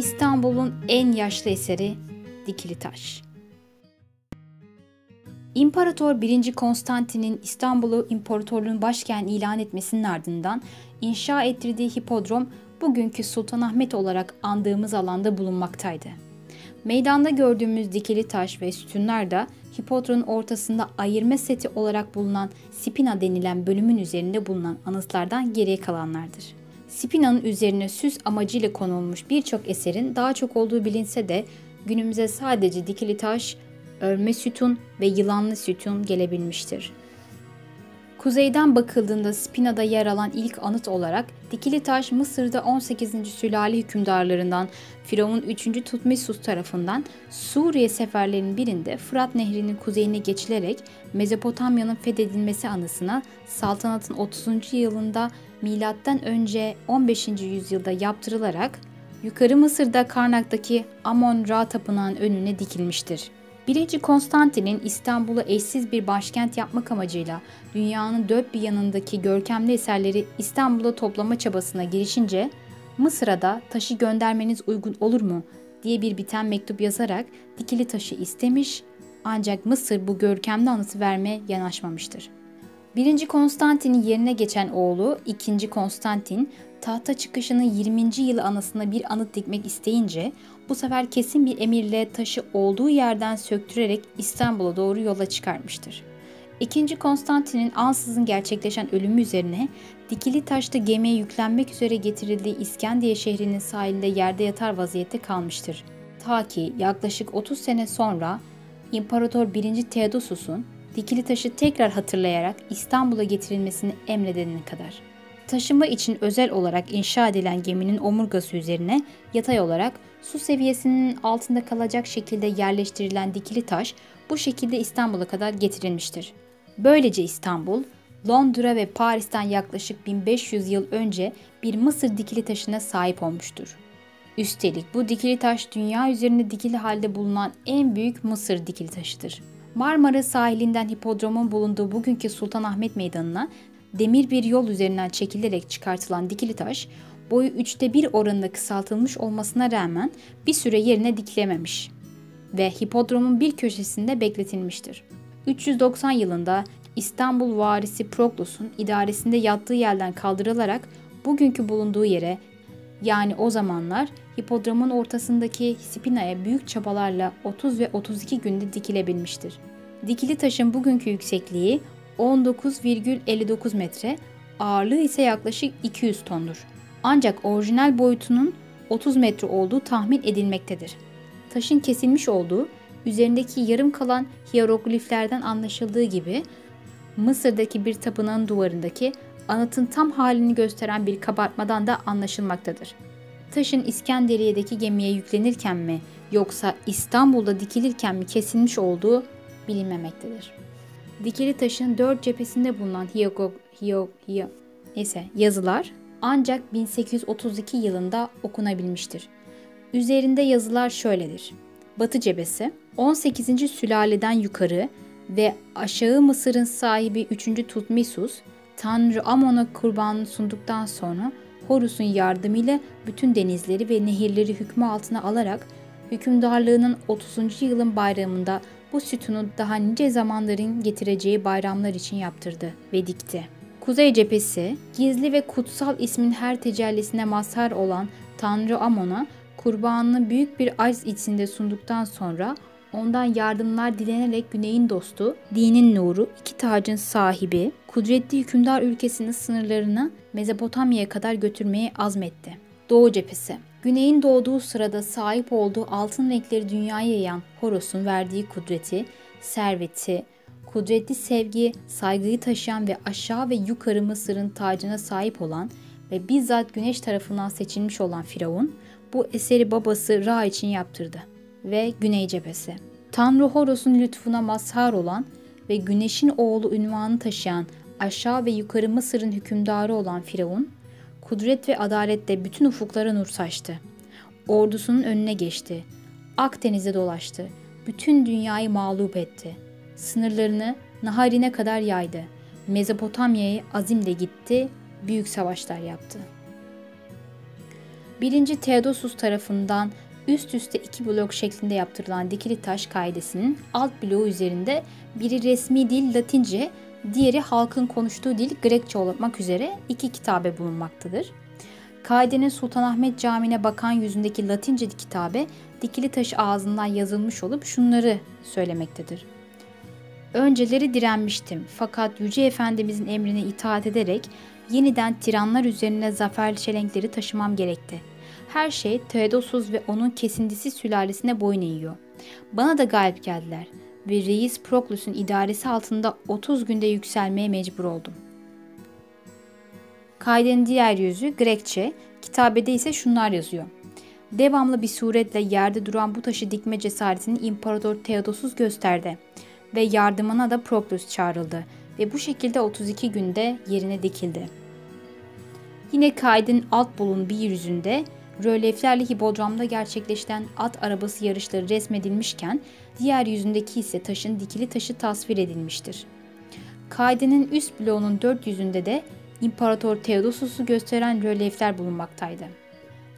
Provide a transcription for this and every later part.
İstanbul'un en yaşlı eseri Dikili Taş. İmparator 1. Konstantin'in İstanbul'u imparatorluğun başkenti ilan etmesinin ardından inşa ettirdiği hipodrom bugünkü Sultanahmet olarak andığımız alanda bulunmaktaydı. Meydanda gördüğümüz dikili taş ve sütunlar da hipodromun ortasında ayırma seti olarak bulunan spina denilen bölümün üzerinde bulunan anıtlardan geriye kalanlardır. Spina'nın üzerine süs amacıyla konulmuş birçok eserin daha çok olduğu bilinse de günümüze sadece dikili taş, örme sütun ve yılanlı sütun gelebilmiştir. Kuzeyden bakıldığında Spina'da yer alan ilk anıt olarak Dikili Taş Mısır'da 18. sülale hükümdarlarından Firavun 3. Tutmesus tarafından Suriye seferlerinin birinde Fırat Nehri'nin kuzeyine geçilerek Mezopotamya'nın fethedilmesi anısına saltanatın 30. yılında önce 15. yüzyılda yaptırılarak yukarı Mısır'da Karnak'taki Amon-Ra tapınağının önüne dikilmiştir. 1. Konstantin'in İstanbul'u eşsiz bir başkent yapmak amacıyla dünyanın dört bir yanındaki görkemli eserleri İstanbul'a toplama çabasına girişince Mısır'a da taşı göndermeniz uygun olur mu diye bir biten mektup yazarak dikili taşı istemiş ancak Mısır bu görkemli anıtı vermeye yanaşmamıştır. 1. Konstantin'in yerine geçen oğlu 2. Konstantin tahta çıkışının 20. yılı anısına bir anıt dikmek isteyince bu sefer kesin bir emirle taşı olduğu yerden söktürerek İstanbul'a doğru yola çıkarmıştır. İkinci Konstantin'in ansızın gerçekleşen ölümü üzerine dikili taşta gemiye yüklenmek üzere getirildiği İskendiye şehrinin sahilinde yerde yatar vaziyette kalmıştır. Ta ki yaklaşık 30 sene sonra İmparator 1. Theodosius'un dikili taşı tekrar hatırlayarak İstanbul'a getirilmesini emredene kadar. Taşıma için özel olarak inşa edilen geminin omurgası üzerine yatay olarak su seviyesinin altında kalacak şekilde yerleştirilen dikili taş bu şekilde İstanbul'a kadar getirilmiştir. Böylece İstanbul, Londra ve Paris'ten yaklaşık 1500 yıl önce bir Mısır dikili taşına sahip olmuştur. Üstelik bu dikili taş dünya üzerinde dikili halde bulunan en büyük Mısır dikili taşıdır. Marmara sahilinden hipodromun bulunduğu bugünkü Sultanahmet Meydanı'na demir bir yol üzerinden çekilerek çıkartılan dikili taş, boyu üçte bir oranında kısaltılmış olmasına rağmen bir süre yerine dikilememiş ve hipodromun bir köşesinde bekletilmiştir. 390 yılında İstanbul varisi Proklos'un idaresinde yattığı yerden kaldırılarak bugünkü bulunduğu yere yani o zamanlar hipodromun ortasındaki spinaya büyük çabalarla 30 ve 32 günde dikilebilmiştir. Dikili taşın bugünkü yüksekliği 19,59 metre, ağırlığı ise yaklaşık 200 tondur. Ancak orijinal boyutunun 30 metre olduğu tahmin edilmektedir. Taşın kesilmiş olduğu, üzerindeki yarım kalan hierogliflerden anlaşıldığı gibi Mısır'daki bir tapınağın duvarındaki anıtın tam halini gösteren bir kabartmadan da anlaşılmaktadır. Taşın İskenderiye'deki gemiye yüklenirken mi yoksa İstanbul'da dikilirken mi kesilmiş olduğu bilinmemektedir. Dikili taşın dört cephesinde bulunan hiyogog, hiyog, hiyo, neyse yazılar ancak 1832 yılında okunabilmiştir. Üzerinde yazılar şöyledir. Batı cephesi 18. sülaleden yukarı ve aşağı Mısır'ın sahibi 3. Tutmisus, Tanrı Amon'a kurbanını sunduktan sonra Horus'un yardımıyla bütün denizleri ve nehirleri hükmü altına alarak hükümdarlığının 30. yılın bayramında bu sütunu daha nice zamanların getireceği bayramlar için yaptırdı ve dikti. Kuzey cephesi, gizli ve kutsal ismin her tecellisine mazhar olan Tanrı Amon'a kurbanını büyük bir arz içinde sunduktan sonra ondan yardımlar dilenerek güneyin dostu, dinin nuru, iki tacın sahibi, kudretli hükümdar ülkesinin sınırlarını Mezopotamya'ya kadar götürmeye azmetti. Doğu cephesi Güneyin doğduğu sırada sahip olduğu altın renkleri dünyaya yayan Horus'un verdiği kudreti, serveti, kudretli sevgi, saygıyı taşıyan ve aşağı ve yukarı Mısır'ın tacına sahip olan ve bizzat güneş tarafından seçilmiş olan Firavun, bu eseri babası Ra için yaptırdı ve Güney cephesi. Tanrı Horus'un lütfuna mazhar olan ve güneşin oğlu ünvanı taşıyan aşağı ve yukarı Mısır'ın hükümdarı olan Firavun, kudret ve adaletle bütün ufuklara nur saçtı. Ordusunun önüne geçti. Akdeniz'e dolaştı. Bütün dünyayı mağlup etti. Sınırlarını Nahari'ne kadar yaydı. Mezopotamya'yı azimle gitti, büyük savaşlar yaptı. 1. Theodosius tarafından üst üste iki blok şeklinde yaptırılan dikili taş kaidesinin alt bloğu üzerinde biri resmi dil Latince, diğeri halkın konuştuğu dil Grekçe olmak üzere iki kitabe bulunmaktadır. Kaidenin Sultanahmet Camii'ne bakan yüzündeki Latince kitabe dikili taş ağzından yazılmış olup şunları söylemektedir. Önceleri direnmiştim fakat Yüce Efendimizin emrine itaat ederek yeniden tiranlar üzerine zafer çelenkleri taşımam gerekti. Her şey Theodosuz ve onun kesintisi sülalesine boyun eğiyor. Bana da galip geldiler ve Reis Proklus'un idaresi altında 30 günde yükselmeye mecbur oldum. Kaidenin diğer yüzü Grekçe, kitabede ise şunlar yazıyor. Devamlı bir suretle yerde duran bu taşı dikme cesaretini İmparator Theodosuz gösterdi ve yardımına da Proklus çağrıldı ve bu şekilde 32 günde yerine dikildi. Yine kaydın alt bolun bir yüzünde rölyeflerle hipodramda gerçekleşen at arabası yarışları resmedilmişken diğer yüzündeki ise taşın dikili taşı tasvir edilmiştir. Kaidenin üst bloğunun dört yüzünde de İmparator Theodosius'u gösteren rölyefler bulunmaktaydı.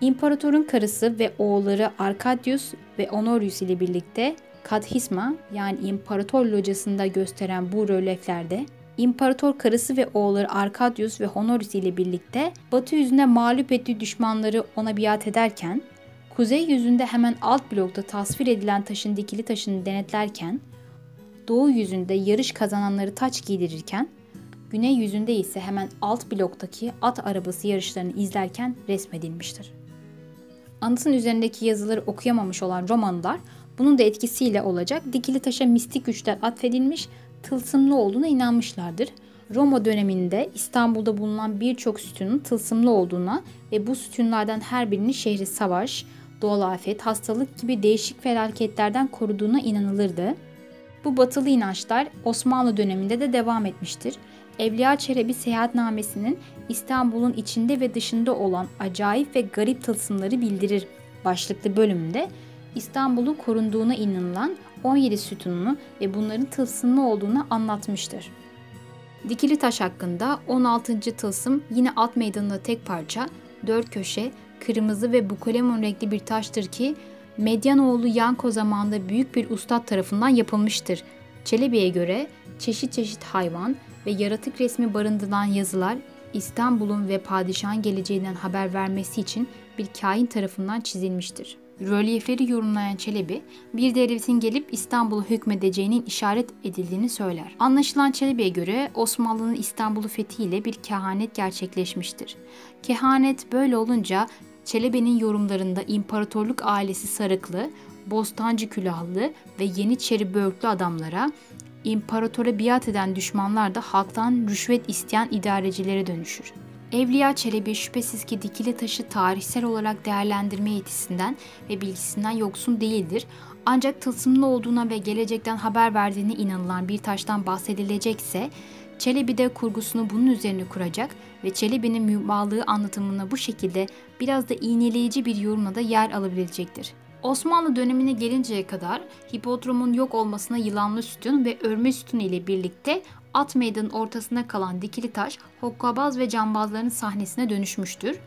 İmparatorun karısı ve oğulları Arkadius ve Honorius ile birlikte Kadhisma yani İmparator locasında gösteren bu rölyeflerde İmparator karısı ve oğulları Arkadius ve Honorius ile birlikte batı yüzünde mağlup ettiği düşmanları ona biat ederken, kuzey yüzünde hemen alt blokta tasvir edilen taşın dikili taşını denetlerken, doğu yüzünde yarış kazananları taç giydirirken, güney yüzünde ise hemen alt bloktaki at arabası yarışlarını izlerken resmedilmiştir. Anıtın üzerindeki yazıları okuyamamış olan Romalılar bunun da etkisiyle olacak dikili taşa mistik güçler atfedilmiş tılsımlı olduğuna inanmışlardır. Roma döneminde İstanbul'da bulunan birçok sütunun tılsımlı olduğuna ve bu sütunlardan her birinin şehri savaş, doğal afet, hastalık gibi değişik felaketlerden koruduğuna inanılırdı. Bu batılı inançlar Osmanlı döneminde de devam etmiştir. Evliya Çelebi seyahatnamesinin İstanbul'un içinde ve dışında olan acayip ve garip tılsımları bildirir başlıklı bölümünde İstanbul'u korunduğuna inanılan 17 sütununu ve bunların tılsımlı olduğunu anlatmıştır. Dikili taş hakkında 16. tılsım yine alt meydanında tek parça, dört köşe, kırmızı ve bukolemon renkli bir taştır ki Medyanoğlu Yanko zamanında büyük bir ustad tarafından yapılmıştır. Çelebi'ye göre çeşit çeşit hayvan ve yaratık resmi barındıran yazılar İstanbul'un ve padişahın geleceğinden haber vermesi için bir kain tarafından çizilmiştir rölyefleri yorumlayan Çelebi, bir devletin gelip İstanbul'u hükmedeceğinin işaret edildiğini söyler. Anlaşılan Çelebi'ye göre Osmanlı'nın İstanbul'u fethiyle bir kehanet gerçekleşmiştir. Kehanet böyle olunca Çelebi'nin yorumlarında imparatorluk ailesi sarıklı, bostancı külahlı ve yeniçeri börklü adamlara, imparatora biat eden düşmanlar da halktan rüşvet isteyen idarecilere dönüşür. Evliya Çelebi şüphesiz ki dikili taşı tarihsel olarak değerlendirme yetisinden ve bilgisinden yoksun değildir. Ancak tılsımlı olduğuna ve gelecekten haber verdiğine inanılan bir taştan bahsedilecekse Çelebi de kurgusunu bunun üzerine kuracak ve Çelebi'nin müballığı anlatımına bu şekilde biraz da iğneleyici bir yorumla da yer alabilecektir. Osmanlı dönemine gelinceye kadar hipodromun yok olmasına yılanlı sütun ve örme sütun ile birlikte at meydanın ortasında kalan dikili taş hokkabaz ve cambazların sahnesine dönüşmüştür.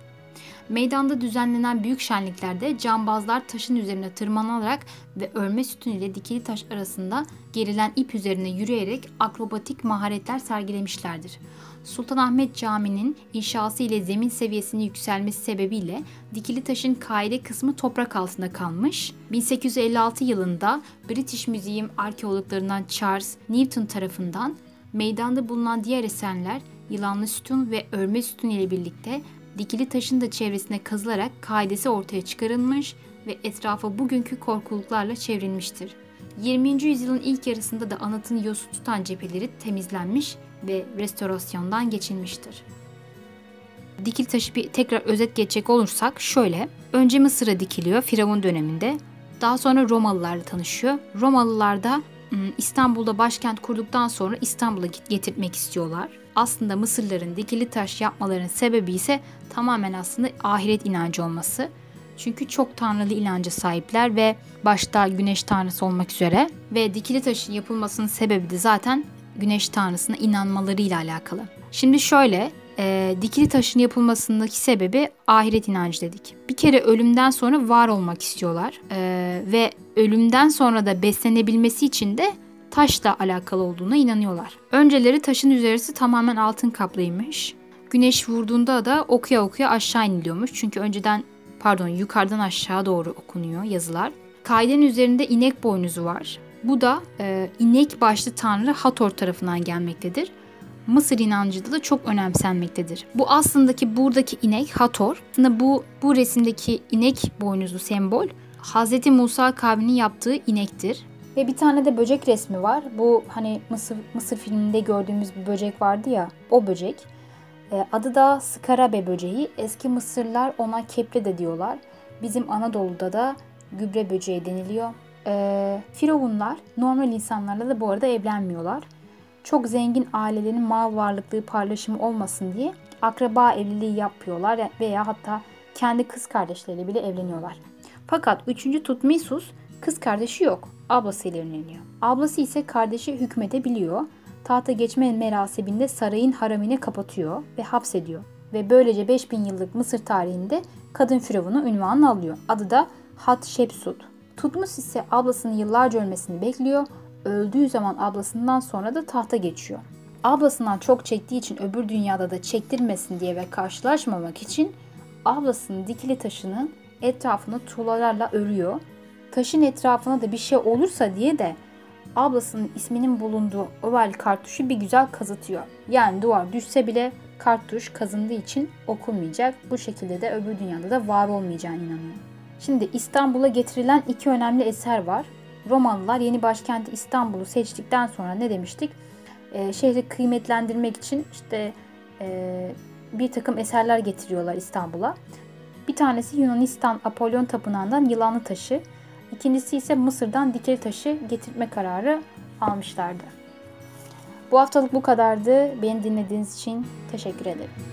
Meydanda düzenlenen büyük şenliklerde cambazlar taşın üzerine tırmanarak ve örme sütun ile dikili taş arasında gerilen ip üzerine yürüyerek akrobatik maharetler sergilemişlerdir. Sultanahmet Camii'nin inşası ile zemin seviyesinin yükselmesi sebebiyle dikili taşın kaide kısmı toprak altında kalmış. 1856 yılında British Museum arkeologlarından Charles Newton tarafından Meydanda bulunan diğer eserler yılanlı sütun ve örme sütun ile birlikte dikili taşın da çevresine kazılarak kaidesi ortaya çıkarılmış ve etrafı bugünkü korkuluklarla çevrilmiştir. 20. yüzyılın ilk yarısında da anıtın yosu tutan cepheleri temizlenmiş ve restorasyondan geçilmiştir. Dikil taşı bir tekrar özet geçecek olursak şöyle. Önce Mısır'a dikiliyor Firavun döneminde. Daha sonra Romalılarla tanışıyor. Romalılar da Hmm, İstanbul'da başkent kurduktan sonra İstanbul'a getirmek istiyorlar. Aslında Mısırların dikili taş yapmalarının sebebi ise tamamen aslında ahiret inancı olması. Çünkü çok tanrılı inanca sahipler ve başta güneş tanrısı olmak üzere ve dikili taşın yapılmasının sebebi de zaten güneş tanrısına inanmalarıyla alakalı. Şimdi şöyle e, dikili taşın yapılmasındaki sebebi ahiret inancı dedik. Bir kere ölümden sonra var olmak istiyorlar e, ve ölümden sonra da beslenebilmesi için de taşla alakalı olduğuna inanıyorlar. Önceleri taşın üzerisi tamamen altın kaplıymış. Güneş vurduğunda da okuya okuya aşağı iniliyormuş. Çünkü önceden pardon yukarıdan aşağı doğru okunuyor yazılar. Kaidenin üzerinde inek boynuzu var. Bu da e, inek başlı tanrı Hator tarafından gelmektedir. Mısır inancında da çok önemsenmektedir. Bu aslındaki buradaki inek Hator. Aslında bu bu resimdeki inek boynuzlu sembol Hz. Musa kavminin yaptığı inektir. Ve bir tane de böcek resmi var. Bu hani Mısır, Mısır filminde gördüğümüz bir böcek vardı ya o böcek. E, adı da skarabe böceği. Eski Mısırlılar ona kepre de diyorlar. Bizim Anadolu'da da gübre böceği deniliyor. E, Firavunlar normal insanlarla da bu arada evlenmiyorlar. Çok zengin ailelerin mal varlıklığı paylaşımı olmasın diye akraba evliliği yapıyorlar veya hatta kendi kız kardeşleriyle bile evleniyorlar. Fakat 3. Tutmisus kız kardeşi yok. Ablasıyla evleniyor. Ablası ise kardeşi hükmedebiliyor. Tahta geçme merasibinde sarayın haramine kapatıyor ve hapsediyor. Ve böylece 5000 yıllık Mısır tarihinde kadın firavunu ünvanını alıyor. Adı da Hatshepsut. Tutmus ise ablasının yıllarca ölmesini bekliyor. Öldüğü zaman ablasından sonra da tahta geçiyor. Ablasından çok çektiği için öbür dünyada da çektirmesin diye ve karşılaşmamak için ablasının dikili taşının etrafını tuğlalarla örüyor. Taşın etrafına da bir şey olursa diye de ablasının isminin bulunduğu oval kartuşu bir güzel kazıtıyor. Yani duvar düşse bile kartuş kazındığı için okunmayacak. Bu şekilde de öbür dünyada da var olmayacağına inanıyor. Şimdi İstanbul'a getirilen iki önemli eser var. Romalılar yeni başkenti İstanbul'u seçtikten sonra ne demiştik? Ee, şehri kıymetlendirmek için işte e, bir takım eserler getiriyorlar İstanbul'a. Bir tanesi Yunanistan Apollon Tapınağı'ndan yılanlı taşı, ikincisi ise Mısır'dan dikili taşı getirme kararı almışlardı. Bu haftalık bu kadardı. Beni dinlediğiniz için teşekkür ederim.